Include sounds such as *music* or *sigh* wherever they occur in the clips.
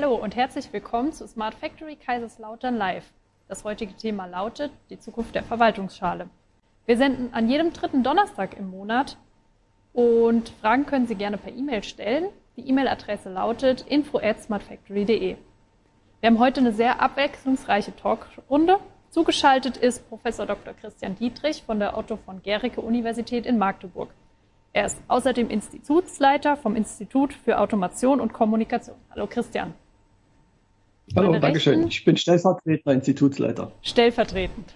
Hallo und herzlich willkommen zu Smart Factory Kaiserslautern Live. Das heutige Thema lautet die Zukunft der Verwaltungsschale. Wir senden an jedem dritten Donnerstag im Monat und Fragen können Sie gerne per E-Mail stellen. Die E-Mail-Adresse lautet info at smartfactory.de. Wir haben heute eine sehr abwechslungsreiche Talkrunde. Zugeschaltet ist Professor Dr. Christian Dietrich von der Otto von Gericke Universität in Magdeburg. Er ist außerdem Institutsleiter vom Institut für Automation und Kommunikation. Hallo Christian. Hallo, danke schön. Ich bin stellvertretender Institutsleiter. Stellvertretend.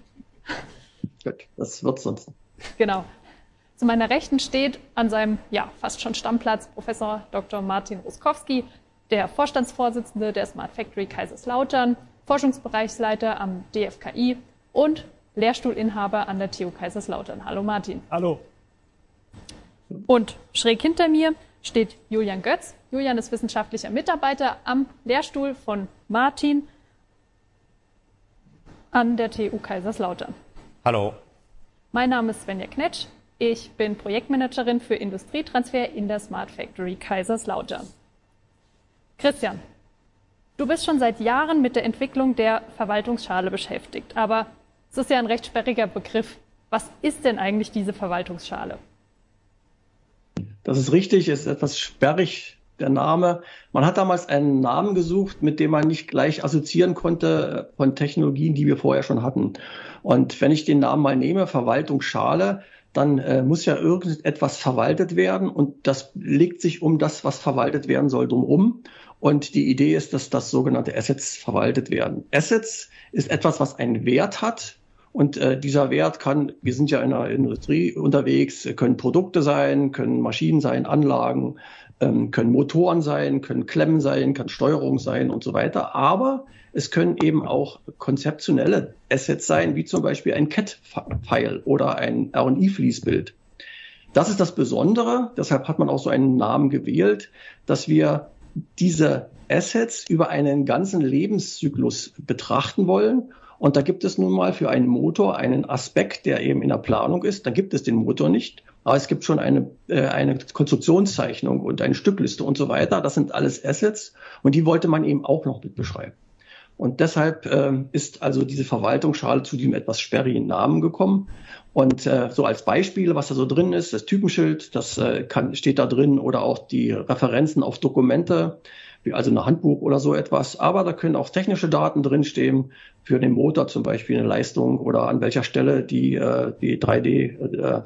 Gut, das wird sonst. Genau. Zu meiner Rechten steht an seinem ja, fast schon Stammplatz Professor Dr. Martin Ruskowski, der Vorstandsvorsitzende der Smart Factory Kaiserslautern, Forschungsbereichsleiter am DFKI und Lehrstuhlinhaber an der TU Kaiserslautern. Hallo Martin. Hallo. Und schräg hinter mir steht Julian Götz. Julian ist wissenschaftlicher Mitarbeiter am Lehrstuhl von Martin an der TU Kaiserslautern. Hallo. Mein Name ist Svenja Knetsch. Ich bin Projektmanagerin für Industrietransfer in der Smart Factory Kaiserslautern. Christian, du bist schon seit Jahren mit der Entwicklung der Verwaltungsschale beschäftigt, aber es ist ja ein recht sperriger Begriff. Was ist denn eigentlich diese Verwaltungsschale? Das ist richtig, ist etwas sperrig, der Name. Man hat damals einen Namen gesucht, mit dem man nicht gleich assoziieren konnte von Technologien, die wir vorher schon hatten. Und wenn ich den Namen mal nehme, Verwaltungsschale, dann äh, muss ja irgendetwas verwaltet werden und das legt sich um das, was verwaltet werden soll, drumherum. Und die Idee ist, dass das sogenannte Assets verwaltet werden. Assets ist etwas, was einen Wert hat, und äh, dieser Wert kann, wir sind ja in der Industrie unterwegs, können Produkte sein, können Maschinen sein, Anlagen, können Motoren sein, können Klemmen sein, kann Steuerung sein und so weiter. Aber es können eben auch konzeptionelle Assets sein, wie zum Beispiel ein CAT-File oder ein RI-Fließbild. Das ist das Besondere, deshalb hat man auch so einen Namen gewählt, dass wir diese Assets über einen ganzen Lebenszyklus betrachten wollen und da gibt es nun mal für einen Motor einen Aspekt, der eben in der Planung ist. Da gibt es den Motor nicht. Aber es gibt schon eine, äh, eine Konstruktionszeichnung und eine Stückliste und so weiter. Das sind alles Assets. Und die wollte man eben auch noch mit beschreiben. Und deshalb äh, ist also diese Verwaltungsschale zu diesem etwas sperrigen Namen gekommen. Und äh, so als Beispiele, was da so drin ist, das Typenschild, das äh, kann, steht da drin oder auch die Referenzen auf Dokumente, wie also ein Handbuch oder so etwas. Aber da können auch technische Daten drinstehen, für den Motor zum Beispiel eine Leistung oder an welcher Stelle die, äh, die 3D äh,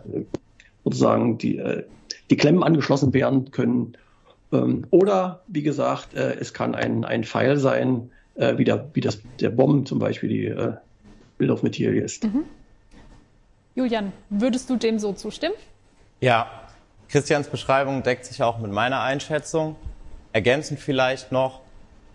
sozusagen die, äh, die Klemmen angeschlossen werden können. Ähm, oder wie gesagt, äh, es kann ein, ein Pfeil sein, äh, wie, der, wie das, der Bomben zum Beispiel die äh, Bill of Material ist. Mhm. Julian, würdest du dem so zustimmen? Ja, Christians Beschreibung deckt sich auch mit meiner Einschätzung. Ergänzend vielleicht noch,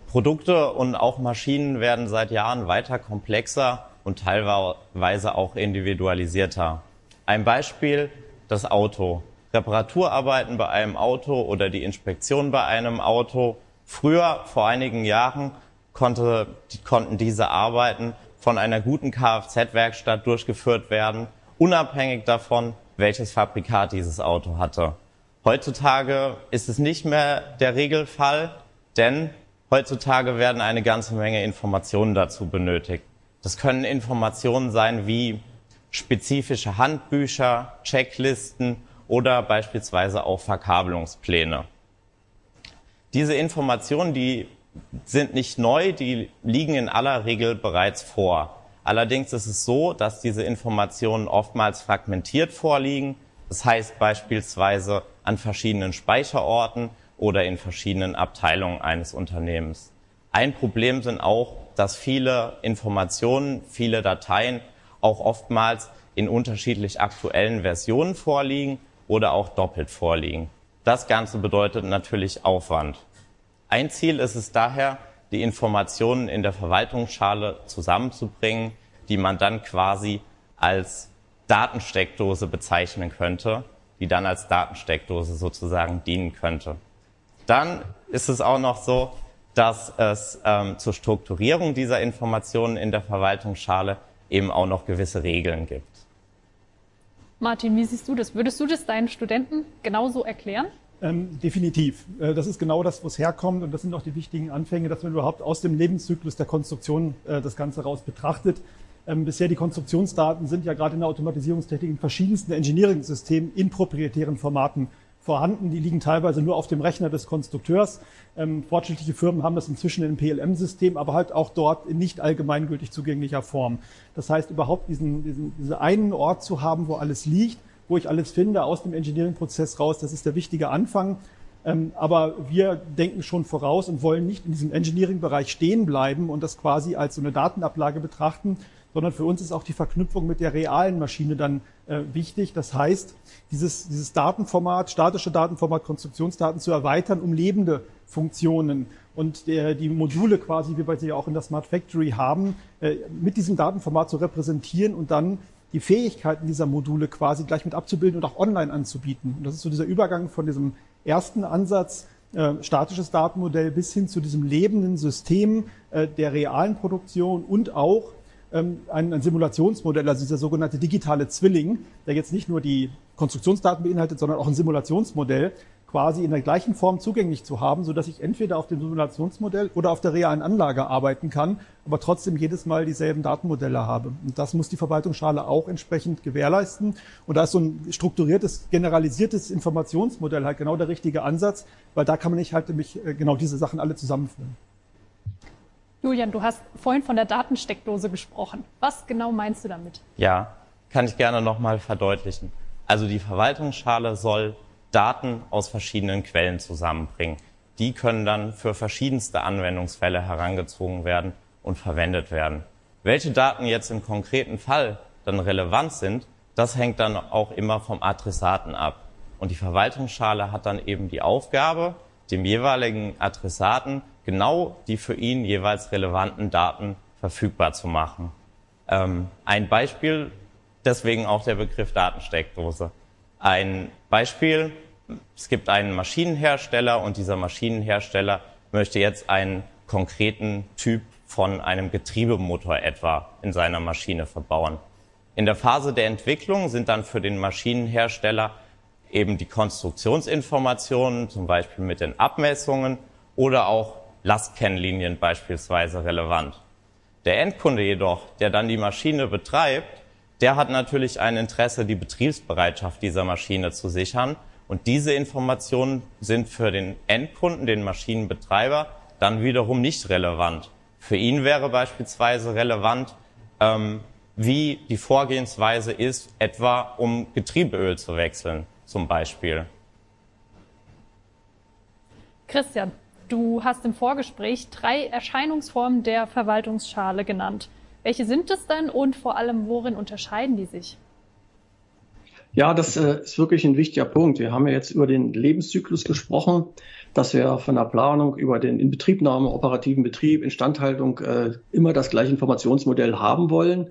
Produkte und auch Maschinen werden seit Jahren weiter komplexer und teilweise auch individualisierter. Ein Beispiel, das Auto. Reparaturarbeiten bei einem Auto oder die Inspektion bei einem Auto. Früher, vor einigen Jahren, konnte, konnten diese Arbeiten von einer guten Kfz-Werkstatt durchgeführt werden, unabhängig davon, welches Fabrikat dieses Auto hatte. Heutzutage ist es nicht mehr der Regelfall, denn heutzutage werden eine ganze Menge Informationen dazu benötigt. Das können Informationen sein wie spezifische Handbücher, Checklisten oder beispielsweise auch Verkabelungspläne. Diese Informationen, die sind nicht neu, die liegen in aller Regel bereits vor. Allerdings ist es so, dass diese Informationen oftmals fragmentiert vorliegen. Das heißt beispielsweise an verschiedenen Speicherorten oder in verschiedenen Abteilungen eines Unternehmens. Ein Problem sind auch, dass viele Informationen, viele Dateien auch oftmals in unterschiedlich aktuellen Versionen vorliegen oder auch doppelt vorliegen. Das Ganze bedeutet natürlich Aufwand. Ein Ziel ist es daher, die Informationen in der Verwaltungsschale zusammenzubringen, die man dann quasi als Datensteckdose bezeichnen könnte die dann als Datensteckdose sozusagen dienen könnte. Dann ist es auch noch so, dass es ähm, zur Strukturierung dieser Informationen in der Verwaltungsschale eben auch noch gewisse Regeln gibt. Martin, wie siehst du das? Würdest du das deinen Studenten genauso erklären? Ähm, definitiv. Äh, das ist genau das, wo es herkommt und das sind auch die wichtigen Anfänge, dass man überhaupt aus dem Lebenszyklus der Konstruktion äh, das Ganze raus betrachtet. Ähm, bisher die Konstruktionsdaten sind ja gerade in der Automatisierungstechnik in verschiedensten Engineering-Systemen in proprietären Formaten vorhanden. Die liegen teilweise nur auf dem Rechner des Konstrukteurs. Ähm, fortschrittliche Firmen haben das inzwischen im PLM-System, aber halt auch dort in nicht allgemeingültig zugänglicher Form. Das heißt, überhaupt diesen, diesen, diesen einen Ort zu haben, wo alles liegt, wo ich alles finde aus dem Engineering-Prozess raus. Das ist der wichtige Anfang. Ähm, aber wir denken schon voraus und wollen nicht in diesem Engineering-Bereich stehen bleiben und das quasi als so eine Datenablage betrachten, sondern für uns ist auch die Verknüpfung mit der realen Maschine dann äh, wichtig. Das heißt, dieses, dieses Datenformat, statische Datenformat, Konstruktionsdaten zu erweitern um lebende Funktionen und der, die Module quasi, wie wir sie ja auch in der Smart Factory haben, äh, mit diesem Datenformat zu repräsentieren und dann die Fähigkeiten dieser Module quasi gleich mit abzubilden und auch online anzubieten. Und das ist so dieser Übergang von diesem ersten Ansatz, äh, statisches Datenmodell bis hin zu diesem lebenden System äh, der realen Produktion und auch ein, ein Simulationsmodell, also dieser sogenannte digitale Zwilling, der jetzt nicht nur die Konstruktionsdaten beinhaltet, sondern auch ein Simulationsmodell, quasi in der gleichen Form zugänglich zu haben, so dass ich entweder auf dem Simulationsmodell oder auf der realen Anlage arbeiten kann, aber trotzdem jedes Mal dieselben Datenmodelle habe. Und das muss die Verwaltungsschale auch entsprechend gewährleisten. Und da ist so ein strukturiertes, generalisiertes Informationsmodell halt genau der richtige Ansatz, weil da kann man nicht halt nämlich äh, genau diese Sachen alle zusammenführen. Julian, du hast vorhin von der Datensteckdose gesprochen. Was genau meinst du damit? Ja, kann ich gerne nochmal verdeutlichen. Also die Verwaltungsschale soll Daten aus verschiedenen Quellen zusammenbringen. Die können dann für verschiedenste Anwendungsfälle herangezogen werden und verwendet werden. Welche Daten jetzt im konkreten Fall dann relevant sind, das hängt dann auch immer vom Adressaten ab. Und die Verwaltungsschale hat dann eben die Aufgabe, dem jeweiligen Adressaten genau die für ihn jeweils relevanten Daten verfügbar zu machen. Ähm, ein Beispiel, deswegen auch der Begriff Datensteckdose. Ein Beispiel, es gibt einen Maschinenhersteller und dieser Maschinenhersteller möchte jetzt einen konkreten Typ von einem Getriebemotor etwa in seiner Maschine verbauen. In der Phase der Entwicklung sind dann für den Maschinenhersteller eben die Konstruktionsinformationen, zum Beispiel mit den Abmessungen oder auch Lastkennlinien beispielsweise relevant. Der Endkunde jedoch, der dann die Maschine betreibt, der hat natürlich ein Interesse, die Betriebsbereitschaft dieser Maschine zu sichern. Und diese Informationen sind für den Endkunden, den Maschinenbetreiber, dann wiederum nicht relevant. Für ihn wäre beispielsweise relevant, ähm, wie die Vorgehensweise ist, etwa um Getriebeöl zu wechseln, zum Beispiel. Christian, du hast im Vorgespräch drei Erscheinungsformen der Verwaltungsschale genannt. Welche sind es denn und vor allem worin unterscheiden die sich? Ja, das äh, ist wirklich ein wichtiger Punkt. Wir haben ja jetzt über den Lebenszyklus gesprochen, dass wir von der Planung über den Inbetriebnahme, operativen Betrieb, Instandhaltung äh, immer das gleiche Informationsmodell haben wollen.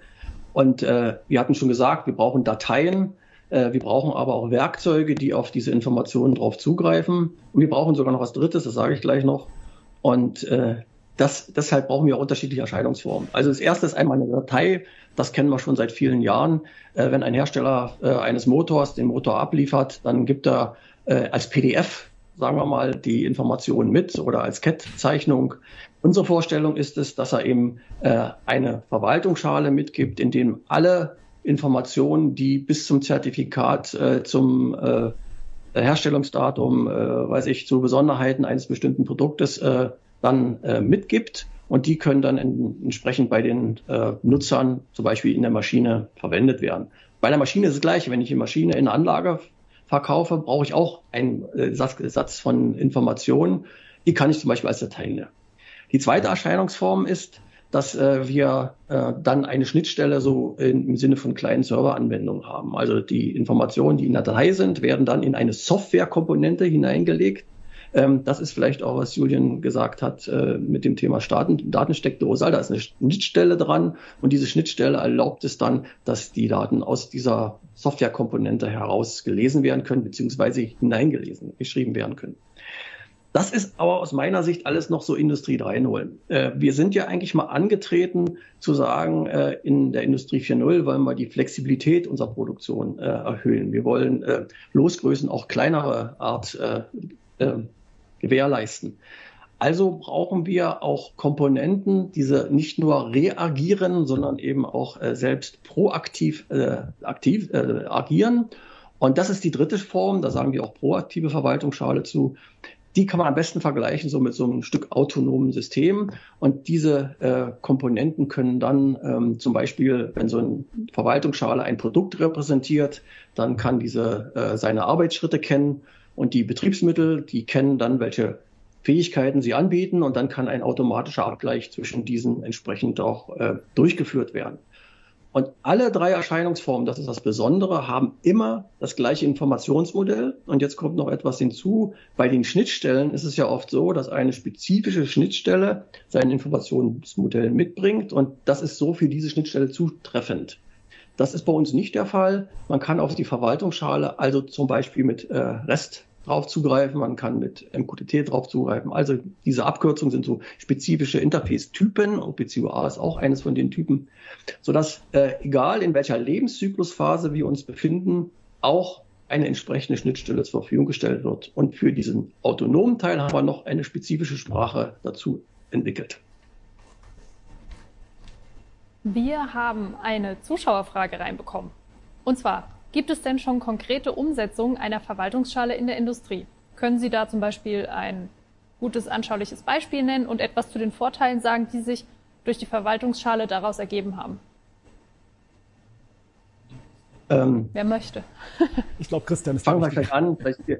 Und äh, wir hatten schon gesagt, wir brauchen Dateien, wir brauchen aber auch Werkzeuge, die auf diese Informationen drauf zugreifen. Und wir brauchen sogar noch was Drittes, das sage ich gleich noch. Und äh, das, deshalb brauchen wir auch unterschiedliche Erscheinungsformen. Also das erste ist einmal eine Datei, das kennen wir schon seit vielen Jahren. Äh, wenn ein Hersteller äh, eines Motors den Motor abliefert, dann gibt er äh, als PDF, sagen wir mal, die Informationen mit oder als CAT-Zeichnung. Unsere Vorstellung ist es, dass er eben äh, eine Verwaltungsschale mitgibt, in dem alle Informationen, die bis zum Zertifikat, äh, zum äh, Herstellungsdatum, äh, weiß ich, zu Besonderheiten eines bestimmten Produktes äh, dann äh, mitgibt. Und die können dann entsprechend bei den äh, Nutzern zum Beispiel in der Maschine verwendet werden. Bei der Maschine ist es gleich. Wenn ich die Maschine in eine Anlage verkaufe, brauche ich auch einen äh, Satz von Informationen. Die kann ich zum Beispiel als Datei nehmen. Die zweite Erscheinungsform ist, dass äh, wir äh, dann eine Schnittstelle so in, im Sinne von kleinen Serveranwendungen haben. Also die Informationen, die in der Datei sind, werden dann in eine Softwarekomponente hineingelegt ähm, das ist vielleicht auch, was Julian gesagt hat äh, mit dem Thema Daten, Datensteckdose. Da ist eine Schnittstelle dran und diese Schnittstelle erlaubt es dann, dass die Daten aus dieser Softwarekomponente heraus gelesen werden können, beziehungsweise hineingelesen, geschrieben werden können. Das ist aber aus meiner Sicht alles noch so Industrie 3.0. Äh, wir sind ja eigentlich mal angetreten zu sagen, äh, in der Industrie 4.0 wollen wir die Flexibilität unserer Produktion äh, erhöhen. Wir wollen äh, Losgrößen auch kleinerer Art äh, äh, gewährleisten. Also brauchen wir auch Komponenten, diese nicht nur reagieren, sondern eben auch selbst proaktiv aktiv agieren. Und das ist die dritte Form, da sagen wir auch proaktive Verwaltungsschale zu. Die kann man am besten vergleichen so mit so einem Stück autonomen System. Und diese äh, Komponenten können dann ähm, zum Beispiel, wenn so eine Verwaltungsschale ein Produkt repräsentiert, dann kann diese äh, seine Arbeitsschritte kennen und die Betriebsmittel, die kennen dann, welche Fähigkeiten sie anbieten und dann kann ein automatischer Abgleich zwischen diesen entsprechend auch äh, durchgeführt werden. Und alle drei Erscheinungsformen, das ist das Besondere, haben immer das gleiche Informationsmodell. Und jetzt kommt noch etwas hinzu. Bei den Schnittstellen ist es ja oft so, dass eine spezifische Schnittstelle sein Informationsmodell mitbringt. Und das ist so für diese Schnittstelle zutreffend. Das ist bei uns nicht der Fall. Man kann auf die Verwaltungsschale also zum Beispiel mit äh, REST drauf zugreifen, man kann mit MQTT drauf zugreifen. Also diese Abkürzungen sind so spezifische Interface-Typen PCUA ist auch eines von den Typen, sodass äh, egal in welcher Lebenszyklusphase wir uns befinden, auch eine entsprechende Schnittstelle zur Verfügung gestellt wird. Und für diesen autonomen Teil haben wir noch eine spezifische Sprache dazu entwickelt. Wir haben eine Zuschauerfrage reinbekommen. Und zwar, Gibt es denn schon konkrete Umsetzungen einer Verwaltungsschale in der Industrie? Können Sie da zum Beispiel ein gutes, anschauliches Beispiel nennen und etwas zu den Vorteilen sagen, die sich durch die Verwaltungsschale daraus ergeben haben? Ähm, Wer möchte? ich glaube, Christian ist Fangen wir gleich an. Äh,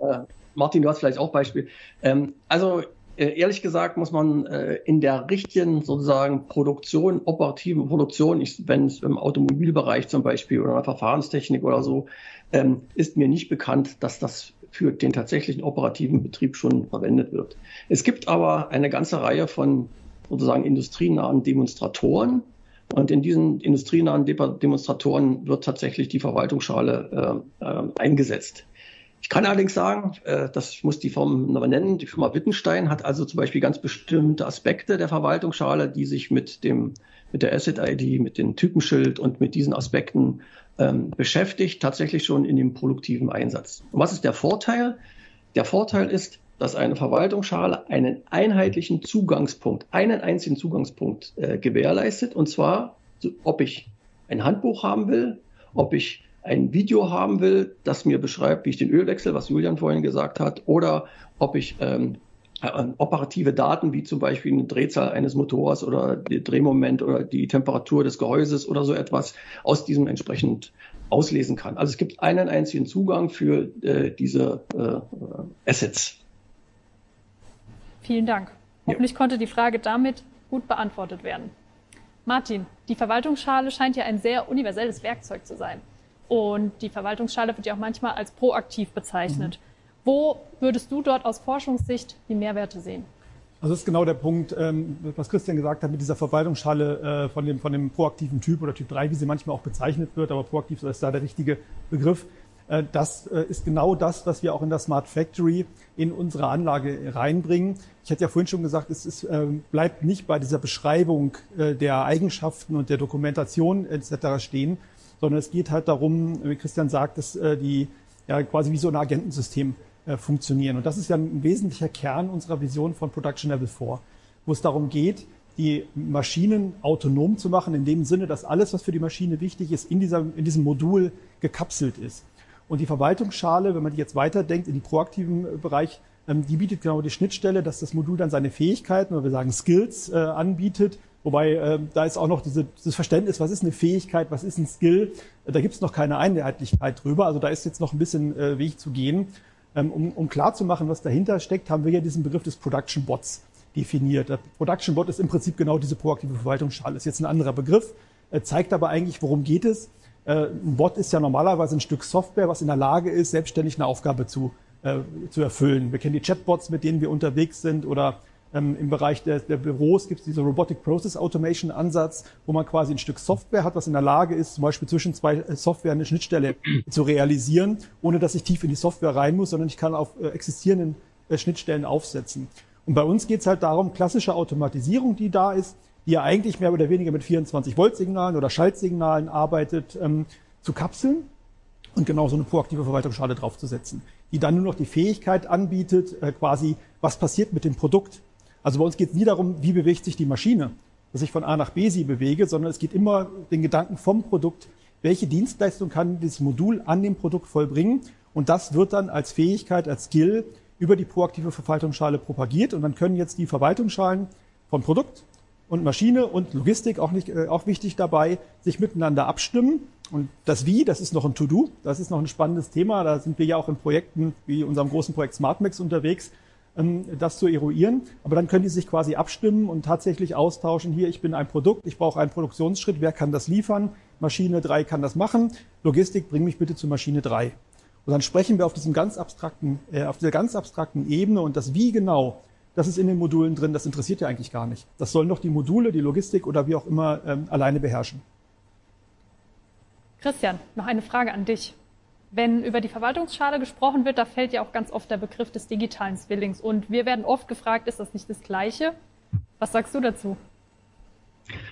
Martin, du hast vielleicht auch Beispiel. Ähm, also ehrlich gesagt muss man äh, in der richtigen sozusagen Produktion, operativen Produktion, wenn es im Automobilbereich zum Beispiel oder in der Verfahrenstechnik oder so, ähm, ist mir nicht bekannt, dass das für den tatsächlichen operativen Betrieb schon verwendet wird. Es gibt aber eine ganze Reihe von sozusagen industrienahen Demonstratoren. Und in diesen industrienahen Demonstratoren wird tatsächlich die Verwaltungsschale äh, äh, eingesetzt. Ich kann allerdings sagen, äh, das muss die Firma nennen, die Firma Wittenstein hat also zum Beispiel ganz bestimmte Aspekte der Verwaltungsschale, die sich mit dem mit der Asset-ID, mit dem Typenschild und mit diesen Aspekten ähm, beschäftigt, tatsächlich schon in dem produktiven Einsatz. Und was ist der Vorteil? Der Vorteil ist, dass eine Verwaltungsschale einen einheitlichen Zugangspunkt, einen einzigen Zugangspunkt äh, gewährleistet, und zwar, ob ich ein Handbuch haben will, ob ich ein Video haben will, das mir beschreibt, wie ich den Ölwechsel, was Julian vorhin gesagt hat, oder ob ich ähm, äh, operative Daten wie zum Beispiel eine Drehzahl eines Motors oder der Drehmoment oder die Temperatur des Gehäuses oder so etwas aus diesem entsprechend auslesen kann. Also es gibt einen einzigen Zugang für äh, diese äh, Assets. Vielen Dank. Hoffentlich ja. konnte die Frage damit gut beantwortet werden. Martin, die Verwaltungsschale scheint ja ein sehr universelles Werkzeug zu sein. Und die Verwaltungsschale wird ja auch manchmal als proaktiv bezeichnet. Mhm. Wo würdest du dort aus Forschungssicht die Mehrwerte sehen? Also das ist genau der Punkt, ähm, was Christian gesagt hat mit dieser Verwaltungsschale äh, von dem, von dem proaktiven Typ oder Typ 3, wie sie manchmal auch bezeichnet wird, aber proaktiv ist da der richtige Begriff. Äh, das äh, ist genau das, was wir auch in der Smart Factory in unsere Anlage reinbringen. Ich hatte ja vorhin schon gesagt, es ist, bleibt nicht bei dieser Beschreibung der Eigenschaften und der Dokumentation etc. stehen, sondern es geht halt darum, wie Christian sagt, dass äh, die ja quasi wie so ein Agentensystem äh, funktionieren. Und das ist ja ein wesentlicher Kern unserer Vision von Production Level 4, wo es darum geht, die Maschinen autonom zu machen, in dem Sinne, dass alles, was für die Maschine wichtig ist, in, dieser, in diesem Modul gekapselt ist. Und die Verwaltungsschale, wenn man die jetzt weiterdenkt in den proaktiven äh, Bereich, ähm, die bietet genau die Schnittstelle, dass das Modul dann seine Fähigkeiten oder wir sagen Skills anbietet Wobei äh, da ist auch noch diese, dieses Verständnis, was ist eine Fähigkeit, was ist ein Skill, da gibt es noch keine Einheitlichkeit drüber. Also da ist jetzt noch ein bisschen äh, Weg zu gehen. Ähm, um, um klar zu machen, was dahinter steckt, haben wir ja diesen Begriff des Production Bots definiert. Der Production Bot ist im Prinzip genau diese proaktive Verwaltungsschale. Ist jetzt ein anderer Begriff, äh, zeigt aber eigentlich, worum geht es. Äh, ein Bot ist ja normalerweise ein Stück Software, was in der Lage ist, selbstständig eine Aufgabe zu, äh, zu erfüllen. Wir kennen die Chatbots, mit denen wir unterwegs sind oder ähm, Im Bereich der, der Büros gibt es diese Robotic Process Automation Ansatz, wo man quasi ein Stück Software hat, was in der Lage ist, zum Beispiel zwischen zwei äh, Software eine Schnittstelle zu realisieren, ohne dass ich tief in die Software rein muss, sondern ich kann auf äh, existierenden äh, Schnittstellen aufsetzen. Und bei uns geht es halt darum, klassische Automatisierung, die da ist, die ja eigentlich mehr oder weniger mit 24 Volt Signalen oder Schaltsignalen arbeitet, ähm, zu kapseln und genau so eine proaktive Verwaltungsschale draufzusetzen, die dann nur noch die Fähigkeit anbietet, äh, quasi, was passiert mit dem Produkt. Also bei uns geht es nie darum, wie bewegt sich die Maschine, dass ich von A nach B sie bewege, sondern es geht immer den Gedanken vom Produkt, welche Dienstleistung kann dieses Modul an dem Produkt vollbringen und das wird dann als Fähigkeit, als Skill über die proaktive Verwaltungsschale propagiert und dann können jetzt die Verwaltungsschalen von Produkt und Maschine und Logistik auch nicht äh, auch wichtig dabei, sich miteinander abstimmen. Und das Wie, das ist noch ein To-Do, das ist noch ein spannendes Thema. Da sind wir ja auch in Projekten wie unserem großen Projekt SmartMax unterwegs, das zu eruieren. Aber dann können die sich quasi abstimmen und tatsächlich austauschen. Hier, ich bin ein Produkt, ich brauche einen Produktionsschritt, wer kann das liefern? Maschine 3 kann das machen. Logistik, bring mich bitte zu Maschine 3. Und dann sprechen wir auf diesem ganz abstrakten, äh, auf dieser ganz abstrakten Ebene und das Wie genau, das ist in den Modulen drin, das interessiert ja eigentlich gar nicht. Das sollen doch die Module, die Logistik oder wie auch immer ähm, alleine beherrschen. Christian, noch eine Frage an dich. Wenn über die Verwaltungsschale gesprochen wird, da fällt ja auch ganz oft der Begriff des digitalen Zwillings. Und wir werden oft gefragt, ist das nicht das Gleiche? Was sagst du dazu?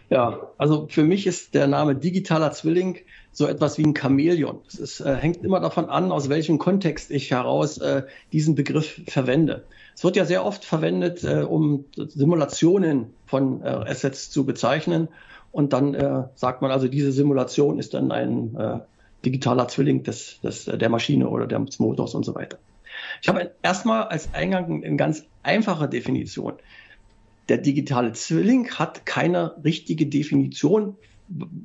Ja, also für mich ist der Name digitaler Zwilling so etwas wie ein Chamäleon. Es ist, äh, hängt immer davon an, aus welchem Kontext ich heraus äh, diesen Begriff verwende. Es wird ja sehr oft verwendet, äh, um Simulationen von äh, Assets zu bezeichnen. Und dann äh, sagt man also, diese Simulation ist dann ein äh, digitaler Zwilling des, des, der Maschine oder des Motors und so weiter. Ich habe erstmal als Eingang eine ganz einfache Definition. Der digitale Zwilling hat keine richtige Definition,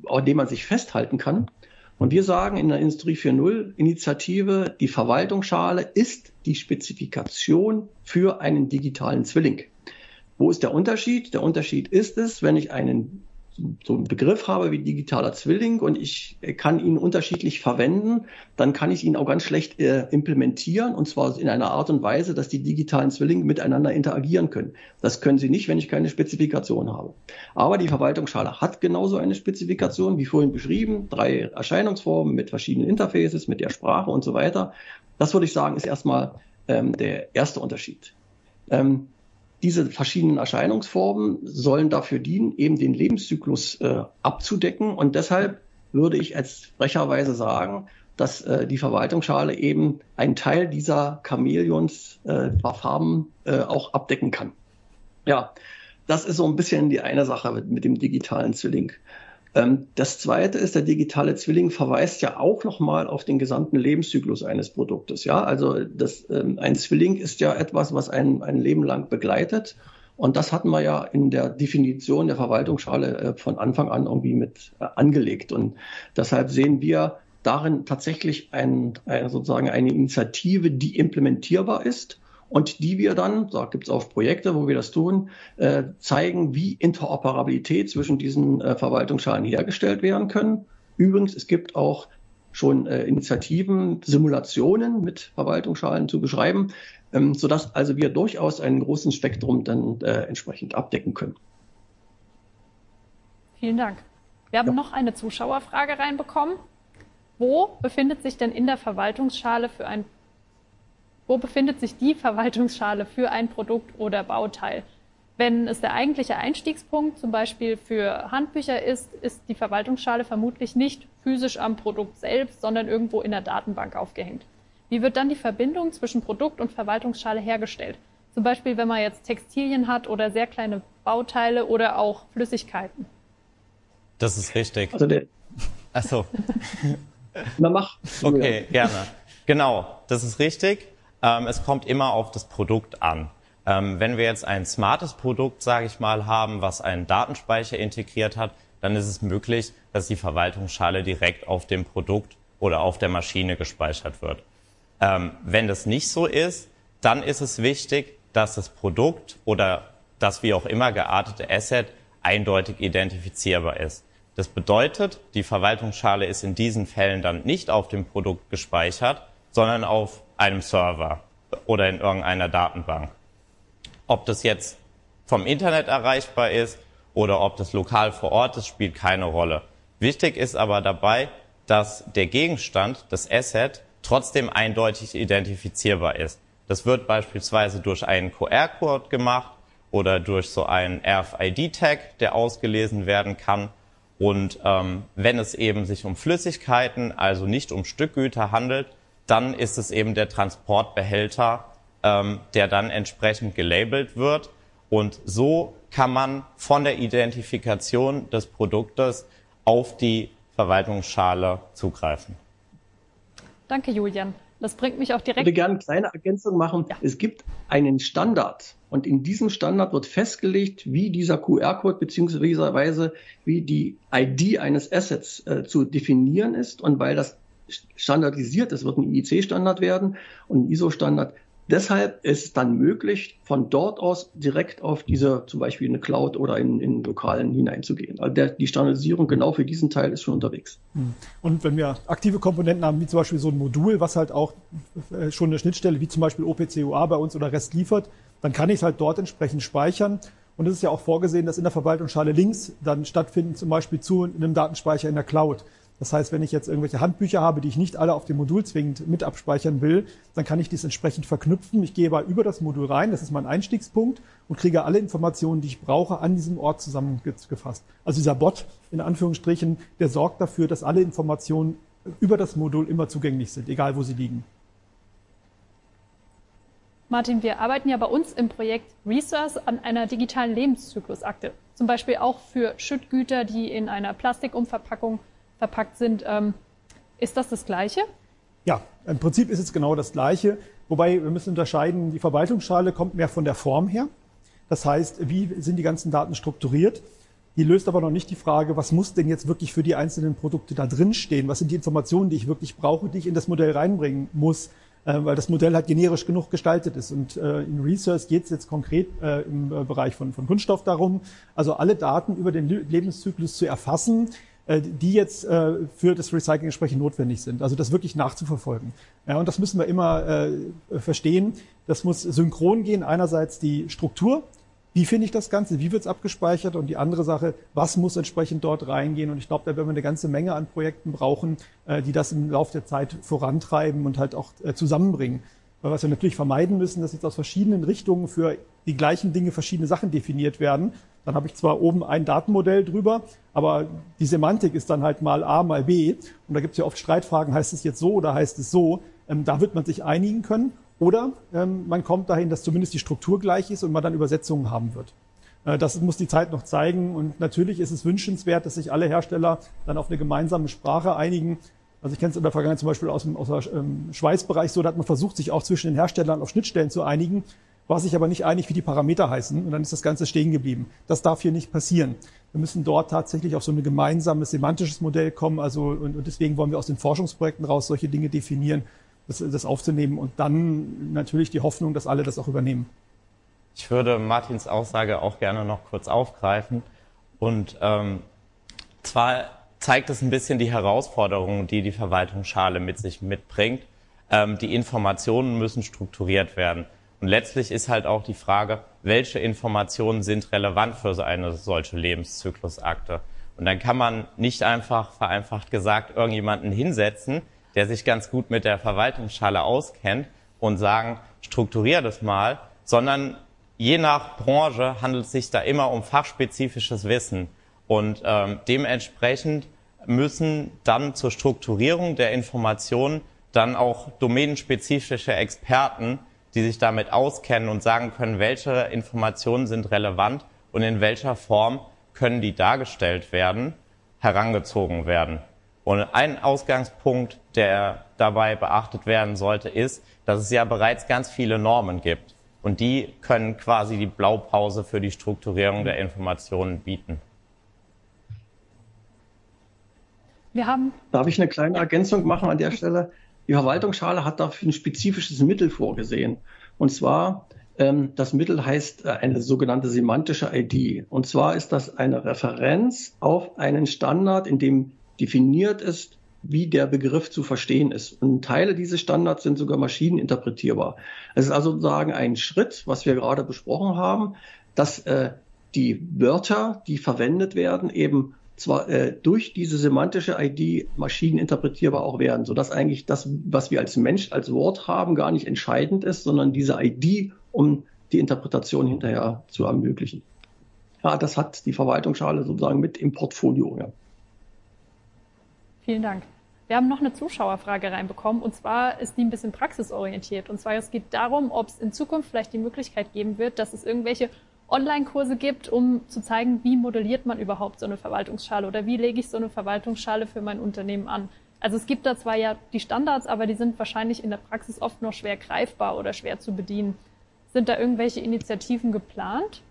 an dem man sich festhalten kann. Und wir sagen in der Industrie 4.0 Initiative, die Verwaltungsschale ist die Spezifikation für einen digitalen Zwilling. Wo ist der Unterschied? Der Unterschied ist es, wenn ich einen so einen Begriff habe wie digitaler Zwilling und ich kann ihn unterschiedlich verwenden, dann kann ich ihn auch ganz schlecht äh, implementieren und zwar in einer Art und Weise, dass die digitalen Zwillinge miteinander interagieren können. Das können sie nicht, wenn ich keine Spezifikation habe. Aber die Verwaltungsschale hat genauso eine Spezifikation, wie vorhin beschrieben, drei Erscheinungsformen mit verschiedenen Interfaces, mit der Sprache und so weiter. Das würde ich sagen, ist erstmal ähm, der erste Unterschied. Ähm, diese verschiedenen Erscheinungsformen sollen dafür dienen, eben den Lebenszyklus äh, abzudecken. Und deshalb würde ich als frecherweise sagen, dass äh, die Verwaltungsschale eben einen Teil dieser Chamäleons äh, Farben äh, auch abdecken kann. Ja, das ist so ein bisschen die eine Sache mit, mit dem digitalen Zwilling. Ähm, das zweite ist, der digitale Zwilling verweist ja auch nochmal auf den gesamten Lebenszyklus eines Produktes. Ja, also das, ähm, ein Zwilling ist ja etwas, was ein, ein Leben lang begleitet. Und das hatten wir ja in der Definition der Verwaltungsschale äh, von Anfang an irgendwie mit äh, angelegt. Und deshalb sehen wir darin tatsächlich ein, ein, sozusagen eine Initiative, die implementierbar ist und die wir dann, da gibt es auch Projekte, wo wir das tun, äh, zeigen, wie Interoperabilität zwischen diesen äh, Verwaltungsschalen hergestellt werden können. Übrigens, es gibt auch schon äh, Initiativen, Simulationen mit Verwaltungsschalen zu beschreiben, ähm, sodass also wir durchaus ein großes Spektrum dann äh, entsprechend abdecken können. Vielen Dank. Wir haben ja. noch eine Zuschauerfrage reinbekommen. Wo befindet sich denn in der Verwaltungsschale für ein wo befindet sich die Verwaltungsschale für ein Produkt oder Bauteil? Wenn es der eigentliche Einstiegspunkt zum Beispiel für Handbücher ist, ist die Verwaltungsschale vermutlich nicht physisch am Produkt selbst, sondern irgendwo in der Datenbank aufgehängt. Wie wird dann die Verbindung zwischen Produkt und Verwaltungsschale hergestellt? Zum Beispiel, wenn man jetzt Textilien hat oder sehr kleine Bauteile oder auch Flüssigkeiten. Das ist richtig. Also der. Ach so. Na mach. Okay, gerne. Genau, das ist richtig. Ähm, es kommt immer auf das Produkt an. Ähm, wenn wir jetzt ein smartes Produkt, sage ich mal, haben, was einen Datenspeicher integriert hat, dann ist es möglich, dass die Verwaltungsschale direkt auf dem Produkt oder auf der Maschine gespeichert wird. Ähm, wenn das nicht so ist, dann ist es wichtig, dass das Produkt oder das wie auch immer geartete Asset eindeutig identifizierbar ist. Das bedeutet, die Verwaltungsschale ist in diesen Fällen dann nicht auf dem Produkt gespeichert, sondern auf einem Server oder in irgendeiner Datenbank. Ob das jetzt vom Internet erreichbar ist oder ob das lokal vor Ort ist, spielt keine Rolle. Wichtig ist aber dabei, dass der Gegenstand, das Asset, trotzdem eindeutig identifizierbar ist. Das wird beispielsweise durch einen QR-Code gemacht oder durch so einen RFID-Tag, der ausgelesen werden kann. Und ähm, wenn es eben sich um Flüssigkeiten, also nicht um Stückgüter handelt, dann ist es eben der Transportbehälter, ähm, der dann entsprechend gelabelt wird. Und so kann man von der Identifikation des Produktes auf die Verwaltungsschale zugreifen. Danke, Julian. Das bringt mich auch direkt. Ich würde gerne eine kleine Ergänzung machen. Ja. Es gibt einen Standard und in diesem Standard wird festgelegt, wie dieser QR-Code beziehungsweise wie die ID eines Assets äh, zu definieren ist. Und weil das standardisiert ist, wird ein IEC-Standard werden und ein ISO-Standard Deshalb ist es dann möglich, von dort aus direkt auf diese, zum Beispiel eine Cloud oder in, in Lokalen hineinzugehen. Also der, die Standardisierung genau für diesen Teil ist schon unterwegs. Hm. Und wenn wir aktive Komponenten haben, wie zum Beispiel so ein Modul, was halt auch äh, schon eine Schnittstelle wie zum Beispiel OPCUA bei uns oder REST liefert, dann kann ich es halt dort entsprechend speichern. Und es ist ja auch vorgesehen, dass in der Verwaltungsschale Links dann stattfinden, zum Beispiel zu einem Datenspeicher in der Cloud. Das heißt, wenn ich jetzt irgendwelche Handbücher habe, die ich nicht alle auf dem Modul zwingend mit abspeichern will, dann kann ich dies entsprechend verknüpfen. Ich gehe aber über das Modul rein, das ist mein Einstiegspunkt und kriege alle Informationen, die ich brauche, an diesem Ort zusammengefasst. Also dieser Bot, in Anführungsstrichen, der sorgt dafür, dass alle Informationen über das Modul immer zugänglich sind, egal wo sie liegen. Martin, wir arbeiten ja bei uns im Projekt Resource an einer digitalen Lebenszyklusakte. Zum Beispiel auch für Schüttgüter, die in einer Plastikumverpackung verpackt sind. Ähm, ist das das Gleiche? Ja, im Prinzip ist es genau das Gleiche. Wobei wir müssen unterscheiden, die Verwaltungsschale kommt mehr von der Form her. Das heißt, wie sind die ganzen Daten strukturiert? Die löst aber noch nicht die Frage, was muss denn jetzt wirklich für die einzelnen Produkte da drin stehen? Was sind die Informationen, die ich wirklich brauche, die ich in das Modell reinbringen muss? Äh, weil das Modell halt generisch genug gestaltet ist. Und äh, in Research geht es jetzt konkret äh, im äh, Bereich von, von Kunststoff darum, also alle Daten über den Lebenszyklus zu erfassen, die jetzt äh, für das Recycling entsprechend notwendig sind. Also das wirklich nachzuverfolgen. Ja, und das müssen wir immer äh, verstehen. Das muss synchron gehen. Einerseits die Struktur. Wie finde ich das Ganze? Wie wird es abgespeichert? Und die andere Sache, was muss entsprechend dort reingehen? Und ich glaube, da werden wir eine ganze Menge an Projekten brauchen, äh, die das im Laufe der Zeit vorantreiben und halt auch äh, zusammenbringen. Weil was wir natürlich vermeiden müssen, dass jetzt aus verschiedenen Richtungen für die gleichen Dinge verschiedene Sachen definiert werden. Dann habe ich zwar oben ein Datenmodell drüber, aber die Semantik ist dann halt mal A mal B. Und da gibt es ja oft Streitfragen, heißt es jetzt so oder heißt es so? Ähm, da wird man sich einigen können. Oder ähm, man kommt dahin, dass zumindest die Struktur gleich ist und man dann Übersetzungen haben wird. Äh, das muss die Zeit noch zeigen. Und natürlich ist es wünschenswert, dass sich alle Hersteller dann auf eine gemeinsame Sprache einigen, also ich kenne es in der Vergangenheit zum Beispiel aus dem, aus dem ähm, Schweißbereich so, da hat man versucht, sich auch zwischen den Herstellern auf Schnittstellen zu einigen, war sich aber nicht einig, wie die Parameter heißen und dann ist das Ganze stehen geblieben. Das darf hier nicht passieren. Wir müssen dort tatsächlich auf so ein gemeinsames semantisches Modell kommen, also und, und deswegen wollen wir aus den Forschungsprojekten raus solche Dinge definieren, das, das aufzunehmen und dann natürlich die Hoffnung, dass alle das auch übernehmen. Ich würde Martins Aussage auch gerne noch kurz aufgreifen und ähm, zwar zeigt es ein bisschen die Herausforderungen, die die Verwaltungsschale mit sich mitbringt. Ähm, die Informationen müssen strukturiert werden. Und letztlich ist halt auch die Frage, welche Informationen sind relevant für so eine solche Lebenszyklusakte. Und dann kann man nicht einfach vereinfacht gesagt irgendjemanden hinsetzen, der sich ganz gut mit der Verwaltungsschale auskennt und sagen, strukturier das mal, sondern je nach Branche handelt es sich da immer um fachspezifisches Wissen. Und ähm, dementsprechend müssen dann zur Strukturierung der Informationen dann auch domänenspezifische Experten, die sich damit auskennen und sagen können, welche Informationen sind relevant und in welcher Form können die dargestellt werden, herangezogen werden. Und ein Ausgangspunkt, der dabei beachtet werden sollte, ist, dass es ja bereits ganz viele Normen gibt. Und die können quasi die Blaupause für die Strukturierung der Informationen bieten. Wir haben. Darf ich eine kleine Ergänzung machen an der Stelle? Die Verwaltungsschale hat dafür ein spezifisches Mittel vorgesehen. Und zwar, ähm, das Mittel heißt äh, eine sogenannte semantische ID. Und zwar ist das eine Referenz auf einen Standard, in dem definiert ist, wie der Begriff zu verstehen ist. Und Teile dieses Standards sind sogar maschineninterpretierbar. Es ist also sozusagen ein Schritt, was wir gerade besprochen haben, dass äh, die Wörter, die verwendet werden, eben zwar äh, durch diese semantische ID maschineninterpretierbar auch werden, sodass eigentlich das, was wir als Mensch als Wort haben, gar nicht entscheidend ist, sondern diese ID, um die Interpretation hinterher zu ermöglichen. Ja, das hat die Verwaltungsschale sozusagen mit im Portfolio. Ja. Vielen Dank. Wir haben noch eine Zuschauerfrage reinbekommen und zwar ist die ein bisschen praxisorientiert. Und zwar es geht darum, ob es in Zukunft vielleicht die Möglichkeit geben wird, dass es irgendwelche Online-Kurse gibt, um zu zeigen, wie modelliert man überhaupt so eine Verwaltungsschale oder wie lege ich so eine Verwaltungsschale für mein Unternehmen an. Also es gibt da zwar ja die Standards, aber die sind wahrscheinlich in der Praxis oft noch schwer greifbar oder schwer zu bedienen. Sind da irgendwelche Initiativen geplant?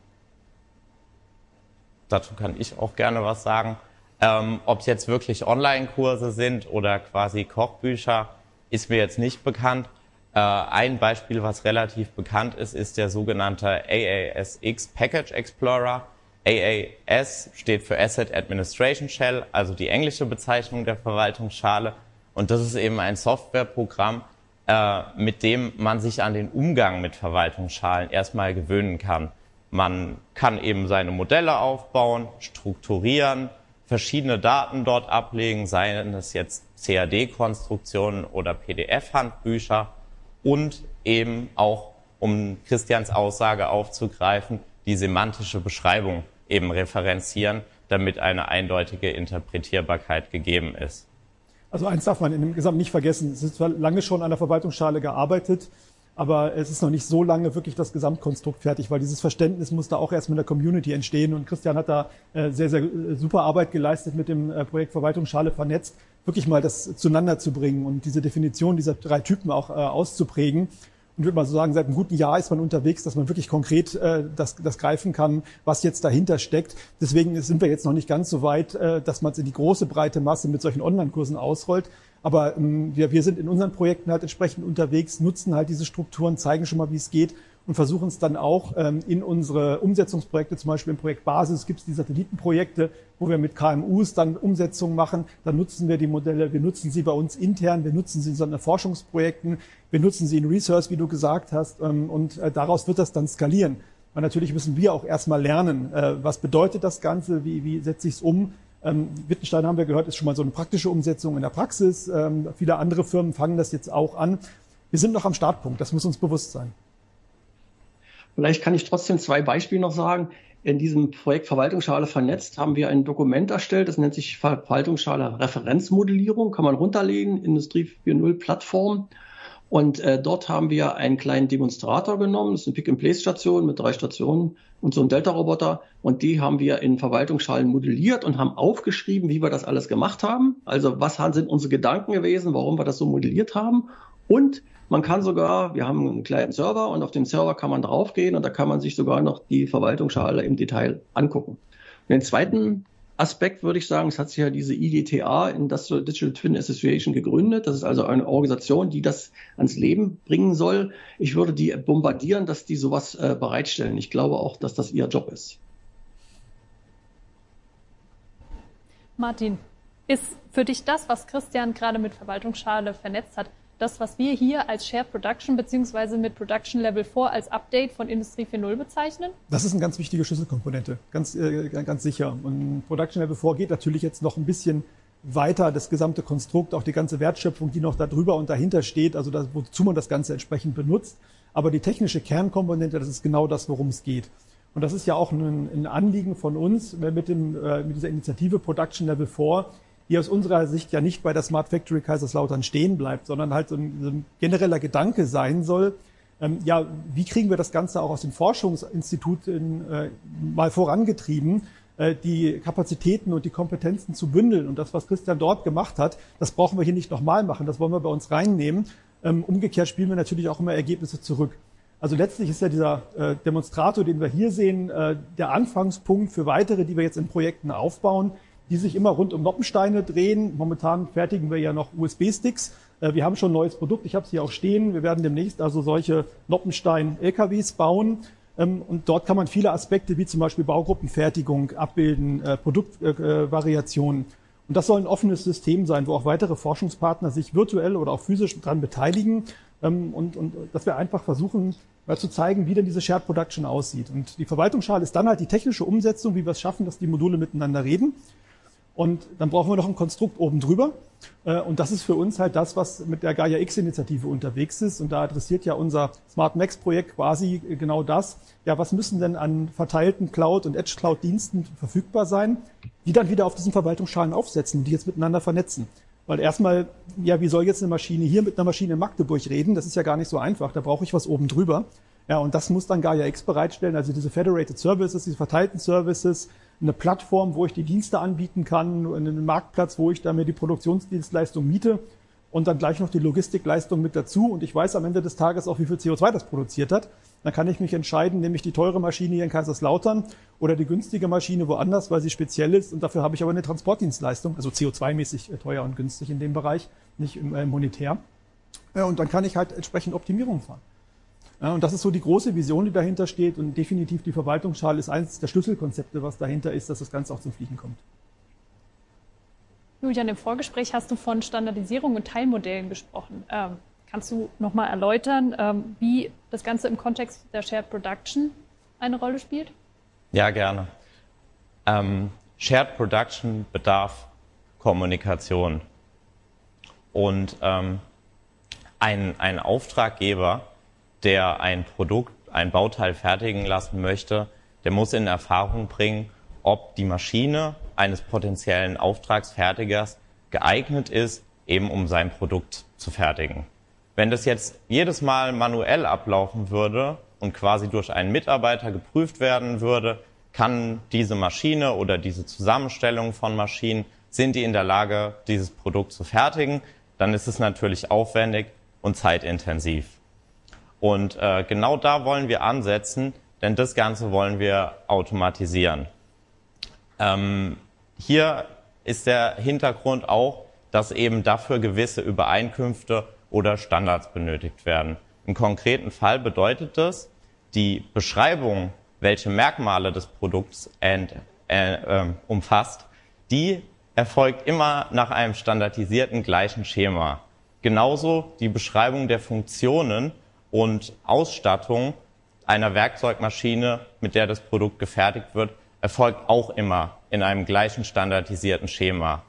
Dazu kann ich auch gerne was sagen. Ähm, Ob es jetzt wirklich Online-Kurse sind oder quasi Kochbücher, ist mir jetzt nicht bekannt. Äh, ein Beispiel, was relativ bekannt ist, ist der sogenannte AASX Package Explorer. AAS steht für Asset Administration Shell, also die englische Bezeichnung der Verwaltungsschale. Und das ist eben ein Softwareprogramm, äh, mit dem man sich an den Umgang mit Verwaltungsschalen erstmal gewöhnen kann. Man kann eben seine Modelle aufbauen, strukturieren, verschiedene Daten dort ablegen, seien es jetzt CAD-Konstruktionen oder PDF-Handbücher und eben auch, um Christians Aussage aufzugreifen, die semantische Beschreibung eben referenzieren, damit eine eindeutige Interpretierbarkeit gegeben ist. Also eins darf man in dem Gesamt nicht vergessen. Es ist zwar lange schon an der Verwaltungsschale gearbeitet, aber es ist noch nicht so lange wirklich das Gesamtkonstrukt fertig, weil dieses Verständnis muss da auch erst mit der Community entstehen. Und Christian hat da äh, sehr, sehr äh, super Arbeit geleistet mit dem äh, Projekt Verwaltungsschale vernetzt, wirklich mal das zueinander zu bringen und diese Definition dieser drei Typen auch auszuprägen. Und würde mal so sagen, seit einem guten Jahr ist man unterwegs, dass man wirklich konkret äh, das, das greifen kann, was jetzt dahinter steckt. Deswegen sind wir jetzt noch nicht ganz so weit, äh, dass man es in die große breite Masse mit solchen Online-Kursen ausrollt. Aber ähm, wir, wir sind in unseren Projekten halt entsprechend unterwegs, nutzen halt diese Strukturen, zeigen schon mal, wie es geht und versuchen es dann auch ähm, in unsere Umsetzungsprojekte, zum Beispiel im Projekt Basis gibt es die Satellitenprojekte, wo wir mit KMUs dann Umsetzungen machen. Dann nutzen wir die Modelle, wir nutzen sie bei uns intern, wir nutzen sie in unseren Forschungsprojekten, wir nutzen sie in Research, wie du gesagt hast, ähm, und äh, daraus wird das dann skalieren. Weil natürlich müssen wir auch erstmal lernen, äh, was bedeutet das Ganze, wie, wie setze ich es um, ähm, Wittgenstein haben wir gehört, ist schon mal so eine praktische Umsetzung in der Praxis. Ähm, viele andere Firmen fangen das jetzt auch an. Wir sind noch am Startpunkt, das muss uns bewusst sein. Vielleicht kann ich trotzdem zwei Beispiele noch sagen. In diesem Projekt Verwaltungsschale vernetzt haben wir ein Dokument erstellt, das nennt sich Verwaltungsschale Referenzmodellierung, kann man runterlegen, Industrie 4.0 Plattform. Und äh, dort haben wir einen kleinen Demonstrator genommen. Das ist eine Pick-and-Place-Station mit drei Stationen und so ein Delta-Roboter. Und die haben wir in Verwaltungsschalen modelliert und haben aufgeschrieben, wie wir das alles gemacht haben. Also was sind unsere Gedanken gewesen, warum wir das so modelliert haben. Und man kann sogar, wir haben einen kleinen Server und auf dem Server kann man draufgehen und da kann man sich sogar noch die Verwaltungsschale im Detail angucken. Und den zweiten Aspekt würde ich sagen, es hat sich ja diese IDTA, Industrial Digital Twin Association, gegründet. Das ist also eine Organisation, die das ans Leben bringen soll. Ich würde die bombardieren, dass die sowas äh, bereitstellen. Ich glaube auch, dass das ihr Job ist. Martin, ist für dich das, was Christian gerade mit Verwaltungsschale vernetzt hat, das, was wir hier als Shared Production beziehungsweise mit Production Level 4 als Update von Industrie 4.0 bezeichnen? Das ist eine ganz wichtige Schlüsselkomponente, ganz, äh, ganz sicher. Und Production Level 4 geht natürlich jetzt noch ein bisschen weiter, das gesamte Konstrukt, auch die ganze Wertschöpfung, die noch darüber und dahinter steht, also das, wozu man das Ganze entsprechend benutzt. Aber die technische Kernkomponente, das ist genau das, worum es geht. Und das ist ja auch ein, ein Anliegen von uns mit, dem, äh, mit dieser Initiative Production Level 4, die aus unserer Sicht ja nicht bei der Smart Factory Kaiserslautern stehen bleibt, sondern halt so ein, so ein genereller Gedanke sein soll, ähm, ja, wie kriegen wir das Ganze auch aus den Forschungsinstituten äh, mal vorangetrieben, äh, die Kapazitäten und die Kompetenzen zu bündeln. Und das, was Christian dort gemacht hat, das brauchen wir hier nicht nochmal machen, das wollen wir bei uns reinnehmen. Ähm, umgekehrt spielen wir natürlich auch immer Ergebnisse zurück. Also letztlich ist ja dieser äh, Demonstrator, den wir hier sehen, äh, der Anfangspunkt für weitere, die wir jetzt in Projekten aufbauen die sich immer rund um Noppensteine drehen. Momentan fertigen wir ja noch USB-Sticks. Äh, wir haben schon ein neues Produkt, ich habe es hier auch stehen. Wir werden demnächst also solche Noppenstein-LKWs bauen. Ähm, und dort kann man viele Aspekte wie zum Beispiel Baugruppenfertigung abbilden, äh, Produktvariationen. Und das soll ein offenes System sein, wo auch weitere Forschungspartner sich virtuell oder auch physisch daran beteiligen. Ähm, und, und dass wir einfach versuchen, mal zu zeigen, wie denn diese Shared Production aussieht. Und die Verwaltungsschale ist dann halt die technische Umsetzung, wie wir es schaffen, dass die Module miteinander reden. Und dann brauchen wir noch ein Konstrukt oben drüber. Äh, und das ist für uns halt das, was mit der Gaia X-Initiative unterwegs ist. Und da adressiert ja unser Smart Max-Projekt quasi genau das. Ja, was müssen denn an verteilten Cloud- und Edge-Cloud-Diensten verfügbar sein, die dann wieder auf diesen Verwaltungsschalen aufsetzen und die jetzt miteinander vernetzen? Weil erstmal, ja, wie soll jetzt eine Maschine hier mit einer Maschine in Magdeburg reden? Das ist ja gar nicht so einfach. Da brauche ich was oben drüber. Ja, und das muss dann Gaia X bereitstellen, also diese Federated Services, diese verteilten Services, eine Plattform, wo ich die Dienste anbieten kann, einen Marktplatz, wo ich da mir die Produktionsdienstleistung miete und dann gleich noch die Logistikleistung mit dazu und ich weiß am Ende des Tages auch, wie viel CO2 das produziert hat. Dann kann ich mich entscheiden, nehme ich die teure Maschine hier in Kaiserslautern oder die günstige Maschine woanders, weil sie speziell ist und dafür habe ich aber eine Transportdienstleistung, also CO2-mäßig äh, teuer und günstig in dem Bereich, nicht äh, monetär. Und dann kann ich halt entsprechend Optimierung fahren. Und das ist so die große Vision, die dahinter steht. Und definitiv die Verwaltungsschale ist eines der Schlüsselkonzepte, was dahinter ist, dass das Ganze auch zum Fliegen kommt. Julian, im Vorgespräch hast du von Standardisierung und Teilmodellen gesprochen. Ähm, kannst du nochmal erläutern, ähm, wie das Ganze im Kontext der Shared Production eine Rolle spielt? Ja, gerne. Ähm, Shared Production bedarf Kommunikation. Und ähm, ein, ein Auftraggeber der ein Produkt, ein Bauteil fertigen lassen möchte, der muss in Erfahrung bringen, ob die Maschine eines potenziellen Auftragsfertigers geeignet ist, eben um sein Produkt zu fertigen. Wenn das jetzt jedes Mal manuell ablaufen würde und quasi durch einen Mitarbeiter geprüft werden würde, kann diese Maschine oder diese Zusammenstellung von Maschinen, sind die in der Lage, dieses Produkt zu fertigen, dann ist es natürlich aufwendig und zeitintensiv. Und äh, genau da wollen wir ansetzen, denn das Ganze wollen wir automatisieren. Ähm, hier ist der Hintergrund auch, dass eben dafür gewisse Übereinkünfte oder Standards benötigt werden. Im konkreten Fall bedeutet das, die Beschreibung, welche Merkmale des Produkts end, äh, äh, umfasst, die erfolgt immer nach einem standardisierten gleichen Schema. Genauso die Beschreibung der Funktionen und Ausstattung einer Werkzeugmaschine, mit der das Produkt gefertigt wird, erfolgt auch immer in einem gleichen standardisierten Schema.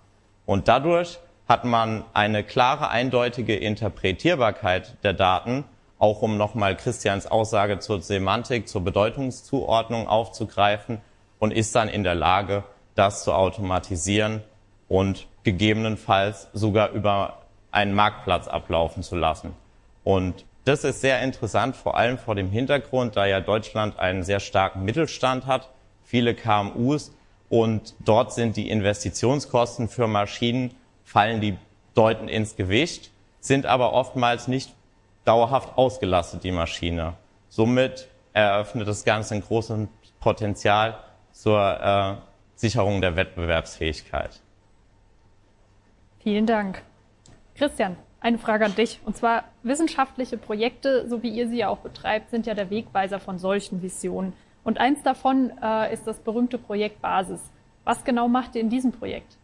Und dadurch hat man eine klare, eindeutige Interpretierbarkeit der Daten, auch um nochmal Christians Aussage zur Semantik, zur Bedeutungszuordnung aufzugreifen und ist dann in der Lage, das zu automatisieren und gegebenenfalls sogar über einen Marktplatz ablaufen zu lassen. Und das ist sehr interessant, vor allem vor dem Hintergrund, da ja Deutschland einen sehr starken Mittelstand hat, viele KMUs und dort sind die Investitionskosten für Maschinen, fallen die deuten ins Gewicht, sind aber oftmals nicht dauerhaft ausgelastet, die Maschine. Somit eröffnet das Ganze ein großes Potenzial zur äh, Sicherung der Wettbewerbsfähigkeit. Vielen Dank. Christian, eine Frage an dich. Und zwar, wissenschaftliche Projekte, so wie ihr sie ja auch betreibt, sind ja der Wegweiser von solchen Visionen. Und eins davon äh, ist das berühmte Projekt Basis. Was genau macht ihr in diesem Projekt?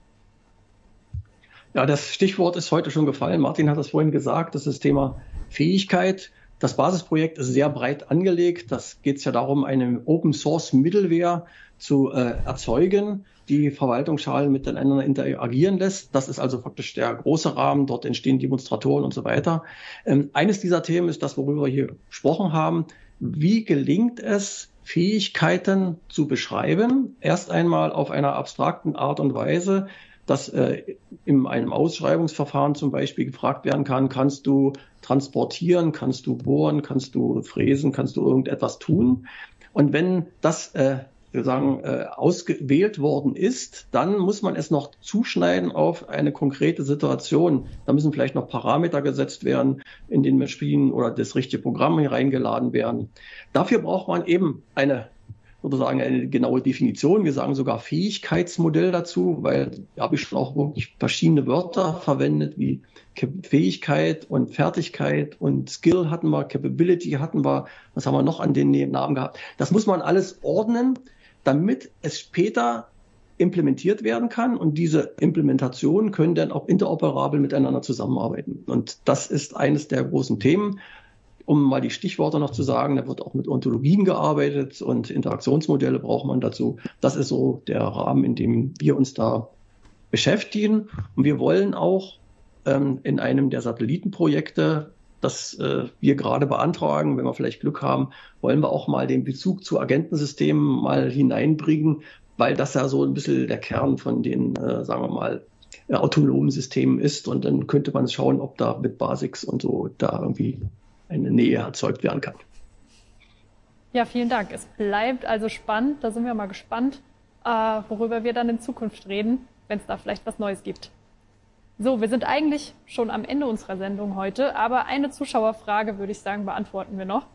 Ja, das Stichwort ist heute schon gefallen. Martin hat das vorhin gesagt, das ist das Thema Fähigkeit. Das Basisprojekt ist sehr breit angelegt. Das geht es ja darum, eine Open Source Middleware zu äh, erzeugen, die Verwaltungsschalen miteinander interagieren lässt. Das ist also praktisch der große Rahmen. Dort entstehen Demonstratoren und so weiter. Ähm, eines dieser Themen ist das, worüber wir hier gesprochen haben. Wie gelingt es, Fähigkeiten zu beschreiben? Erst einmal auf einer abstrakten Art und Weise, dass äh, in einem Ausschreibungsverfahren zum Beispiel gefragt werden kann, kannst du transportieren, kannst du bohren, kannst du fräsen, kannst du irgendetwas tun? Und wenn das äh, wir sagen, äh, ausgewählt worden ist, dann muss man es noch zuschneiden auf eine konkrete Situation. Da müssen vielleicht noch Parameter gesetzt werden in den Maschinen oder das richtige Programm hereingeladen werden. Dafür braucht man eben eine sozusagen eine genaue Definition. Wir sagen sogar Fähigkeitsmodell dazu, weil da habe ich schon auch wirklich verschiedene Wörter verwendet, wie Fähigkeit und Fertigkeit und Skill hatten wir, Capability hatten wir, was haben wir noch an den Namen gehabt. Das muss man alles ordnen damit es später implementiert werden kann und diese Implementationen können dann auch interoperabel miteinander zusammenarbeiten. Und das ist eines der großen Themen. Um mal die Stichworte noch zu sagen, da wird auch mit Ontologien gearbeitet und Interaktionsmodelle braucht man dazu. Das ist so der Rahmen, in dem wir uns da beschäftigen. Und wir wollen auch ähm, in einem der Satellitenprojekte, das äh, wir gerade beantragen, wenn wir vielleicht Glück haben, wollen wir auch mal den Bezug zu Agentensystemen mal hineinbringen, weil das ja so ein bisschen der Kern von den, äh, sagen wir mal, äh, autonomen Systemen ist. Und dann könnte man schauen, ob da mit Basics und so da irgendwie eine Nähe erzeugt werden kann. Ja, vielen Dank. Es bleibt also spannend. Da sind wir mal gespannt, äh, worüber wir dann in Zukunft reden, wenn es da vielleicht was Neues gibt. So, wir sind eigentlich schon am Ende unserer Sendung heute, aber eine Zuschauerfrage würde ich sagen, beantworten wir noch.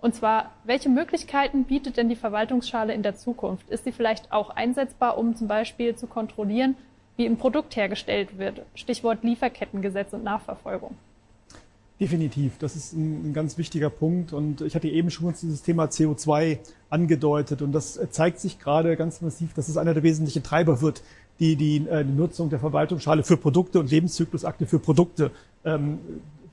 Und zwar, welche Möglichkeiten bietet denn die Verwaltungsschale in der Zukunft? Ist sie vielleicht auch einsetzbar, um zum Beispiel zu kontrollieren, wie ein Produkt hergestellt wird? Stichwort Lieferkettengesetz und Nachverfolgung. Definitiv, das ist ein, ein, ganz wichtiger Punkt und ich hatte eben schon dieses Thema CO2 angedeutet und das zeigt sich gerade ganz massiv, dass es einer der wesentlichen Treiber wird, die die, äh, Nutzung der Verwaltungsschale für Produkte und Lebenszyklusakte für Produkte ähm,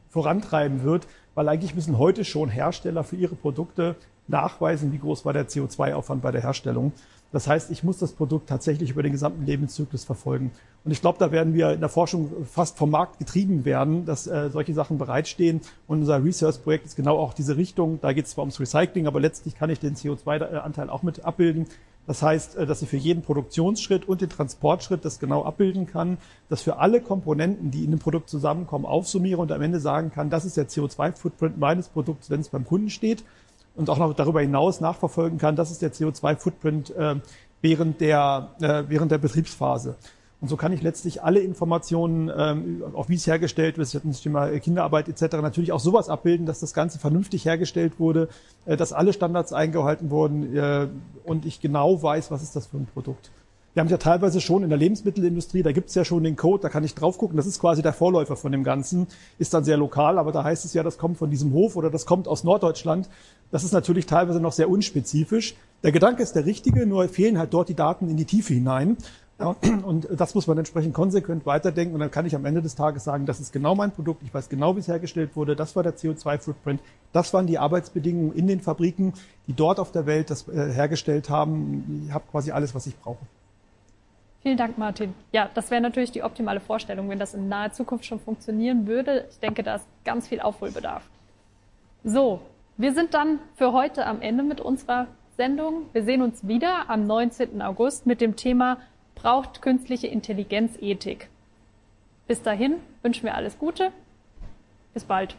vorantreiben wird, weil eigentlich müssen heute schon Hersteller für ihre Produkte nachweisen, wie groß war der CO2-Aufwand bei der Herstellung. Das heißt, ich muss das Produkt tatsächlich über den gesamten Lebenszyklus verfolgen. Und ich glaube, da werden wir in der Forschung fast vom Markt getrieben werden, dass äh, solche Sachen bereitstehen. Und unser Research-Projekt ist genau auch diese Richtung. Da geht es zwar ums Recycling, aber letztlich kann ich den CO2-Anteil auch mit abbilden. Das heißt, äh, dass ich für jeden Produktionsschritt und den Transportschritt das genau abbilden kann, dass für alle Komponenten, die in dem Produkt zusammenkommen, aufsummiere und am Ende sagen kann, das ist der CO2-Footprint meines Produkts, wenn es beim Kunden steht und auch noch darüber hinaus nachverfolgen kann, das ist der CO2-Footprint äh, während, der, äh, während der Betriebsphase. Und so kann ich letztlich alle Informationen, ähm, auch wie es hergestellt wird, ich hatte das Thema Kinderarbeit etc., natürlich auch sowas abbilden, dass das Ganze vernünftig hergestellt wurde, äh, dass alle Standards eingehalten wurden äh, und ich genau weiß, was ist das für ein Produkt. Wir haben ja teilweise schon in der Lebensmittelindustrie, da gibt es ja schon den Code, da kann ich drauf gucken, das ist quasi der Vorläufer von dem Ganzen, ist dann sehr lokal, aber da heißt es ja, das kommt von diesem Hof oder das kommt aus Norddeutschland. Das ist natürlich teilweise noch sehr unspezifisch. Der Gedanke ist der richtige, nur fehlen halt dort die Daten in die Tiefe hinein. Ja, *clears throat* und das muss man entsprechend konsequent weiterdenken und dann kann ich am Ende des Tages sagen, das ist genau mein Produkt, ich weiß genau, wie es hergestellt wurde, das war der CO2-Footprint, das waren die Arbeitsbedingungen in den Fabriken, die dort auf der Welt das äh, hergestellt haben. Ich habe quasi alles, was ich brauche. Vielen Dank, Martin. Ja, das wäre natürlich die optimale Vorstellung, wenn das in naher Zukunft schon funktionieren würde. Ich denke, da ist ganz viel Aufholbedarf. So, wir sind dann für heute am Ende mit unserer Sendung. Wir sehen uns wieder am 19. August mit dem Thema Braucht künstliche Intelligenz Ethik? Bis dahin wünschen wir alles Gute. Bis bald.